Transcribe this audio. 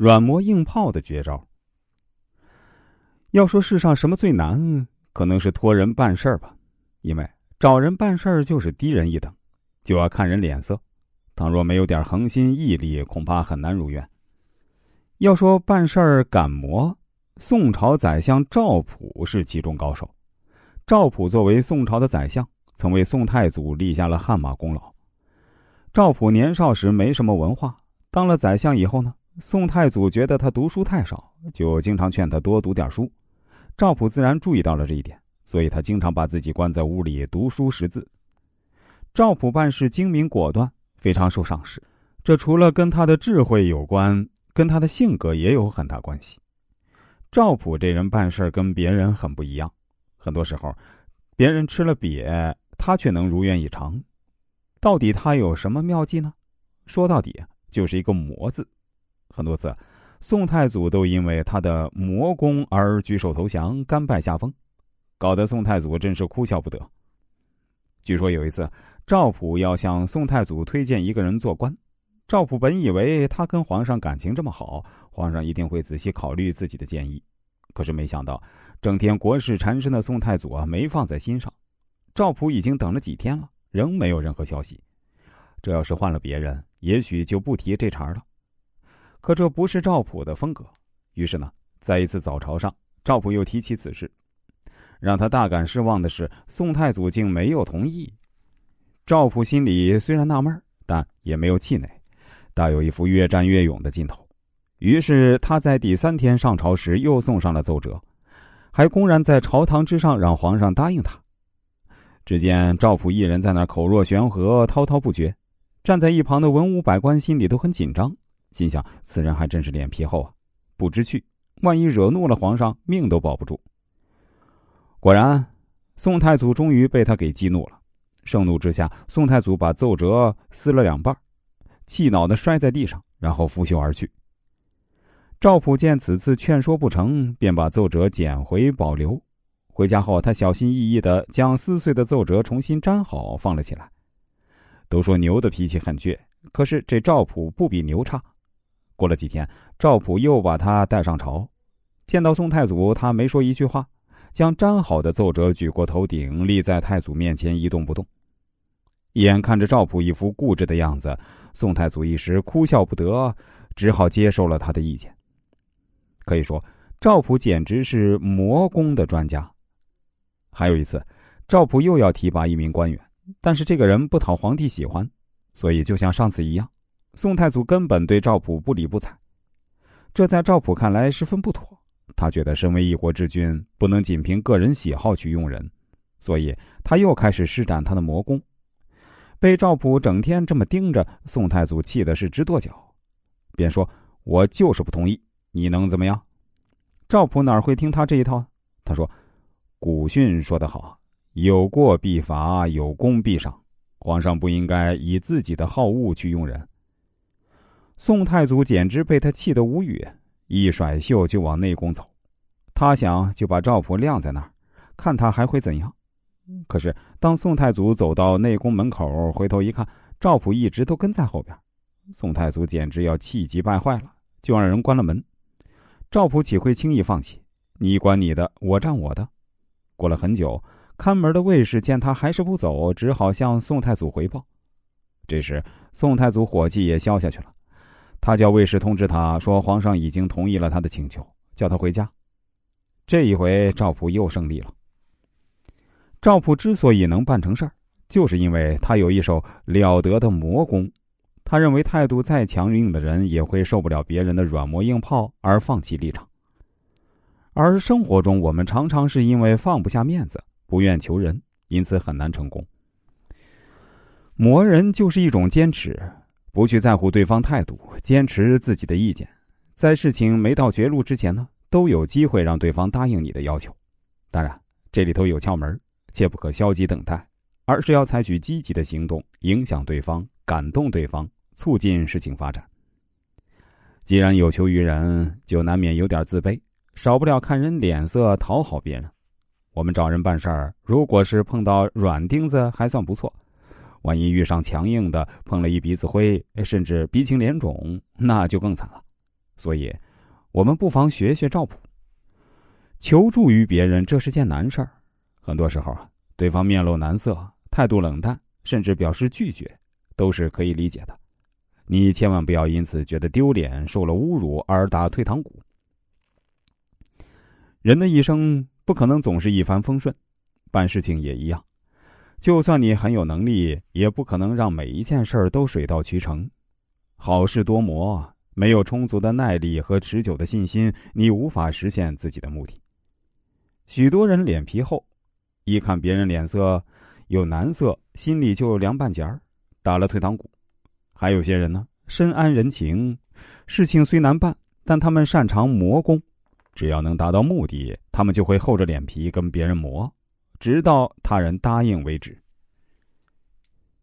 软磨硬泡的绝招。要说世上什么最难，可能是托人办事儿吧，因为找人办事儿就是低人一等，就要看人脸色。倘若没有点恒心毅力，恐怕很难如愿。要说办事儿敢磨，宋朝宰相赵普是其中高手。赵普作为宋朝的宰相，曾为宋太祖立下了汗马功劳。赵普年少时没什么文化，当了宰相以后呢，宋太祖觉得他读书太少，就经常劝他多读点书。赵普自然注意到了这一点，所以他经常把自己关在屋里读书识字。赵普办事精明果断，非常受赏识。这除了跟他的智慧有关，跟他的性格也有很大关系。赵普这人办事跟别人很不一样，很多时候，别人吃了瘪，他却能如愿以偿。到底他有什么妙计呢？说到底就是一个“魔”字。很多次，宋太祖都因为他的魔功而举手投降、甘拜下风，搞得宋太祖真是哭笑不得。据说有一次，赵普要向宋太祖推荐一个人做官，赵普本以为他跟皇上感情这么好，皇上一定会仔细考虑自己的建议，可是没想到，整天国事缠身的宋太祖啊，没放在心上。赵普已经等了几天了。仍没有任何消息，这要是换了别人，也许就不提这茬了。可这不是赵普的风格。于是呢，在一次早朝上，赵普又提起此事。让他大感失望的是，宋太祖竟没有同意。赵普心里虽然纳闷，但也没有气馁，大有一副越战越勇的劲头。于是他在第三天上朝时，又送上了奏折，还公然在朝堂之上让皇上答应他。只见赵普一人在那口若悬河、滔滔不绝，站在一旁的文武百官心里都很紧张，心想：此人还真是脸皮厚啊，不知趣，万一惹怒了皇上，命都保不住。果然，宋太祖终于被他给激怒了。盛怒之下，宋太祖把奏折撕了两半，气恼的摔在地上，然后拂袖而去。赵普见此次劝说不成，便把奏折捡回保留。回家后，他小心翼翼的将撕碎的奏折重新粘好，放了起来。都说牛的脾气很倔，可是这赵普不比牛差。过了几天，赵普又把他带上朝，见到宋太祖，他没说一句话，将粘好的奏折举过头顶，立在太祖面前一动不动。眼看着赵普一副固执的样子，宋太祖一时哭笑不得，只好接受了他的意见。可以说，赵普简直是魔功的专家。还有一次，赵普又要提拔一名官员，但是这个人不讨皇帝喜欢，所以就像上次一样，宋太祖根本对赵普不理不睬。这在赵普看来十分不妥，他觉得身为一国之君，不能仅凭个人喜好去用人，所以他又开始施展他的魔功。被赵普整天这么盯着，宋太祖气的是直跺脚，便说：“我就是不同意，你能怎么样？”赵普哪会听他这一套？他说。古训说得好：“有过必罚，有功必赏。”皇上不应该以自己的好恶去用人。宋太祖简直被他气得无语，一甩袖就往内宫走。他想就把赵普晾在那儿，看他还会怎样。可是当宋太祖走到内宫门口，回头一看，赵普一直都跟在后边。宋太祖简直要气急败坏了，就让人关了门。赵普岂会轻易放弃？你管你的，我占我的。过了很久，看门的卫士见他还是不走，只好向宋太祖回报。这时，宋太祖火气也消下去了，他叫卫士通知他说，皇上已经同意了他的请求，叫他回家。这一回，赵普又胜利了。赵普之所以能办成事儿，就是因为他有一手了得的魔功。他认为，态度再强硬的人也会受不了别人的软磨硬泡而放弃立场。而生活中，我们常常是因为放不下面子，不愿求人，因此很难成功。磨人就是一种坚持，不去在乎对方态度，坚持自己的意见，在事情没到绝路之前呢，都有机会让对方答应你的要求。当然，这里头有窍门，切不可消极等待，而是要采取积极的行动，影响对方，感动对方，促进事情发展。既然有求于人，就难免有点自卑。少不了看人脸色讨好别人。我们找人办事儿，如果是碰到软钉子还算不错，万一遇上强硬的，碰了一鼻子灰，甚至鼻青脸肿，那就更惨了。所以，我们不妨学学赵普。求助于别人，这是件难事儿。很多时候啊，对方面露难色，态度冷淡，甚至表示拒绝，都是可以理解的。你千万不要因此觉得丢脸、受了侮辱而打退堂鼓。人的一生不可能总是一帆风顺，办事情也一样。就算你很有能力，也不可能让每一件事儿都水到渠成。好事多磨，没有充足的耐力和持久的信心，你无法实现自己的目的。许多人脸皮厚，一看别人脸色有难色，心里就凉半截儿，打了退堂鼓。还有些人呢，深谙人情，事情虽难办，但他们擅长磨工，只要能达到目的，他们就会厚着脸皮跟别人磨，直到他人答应为止。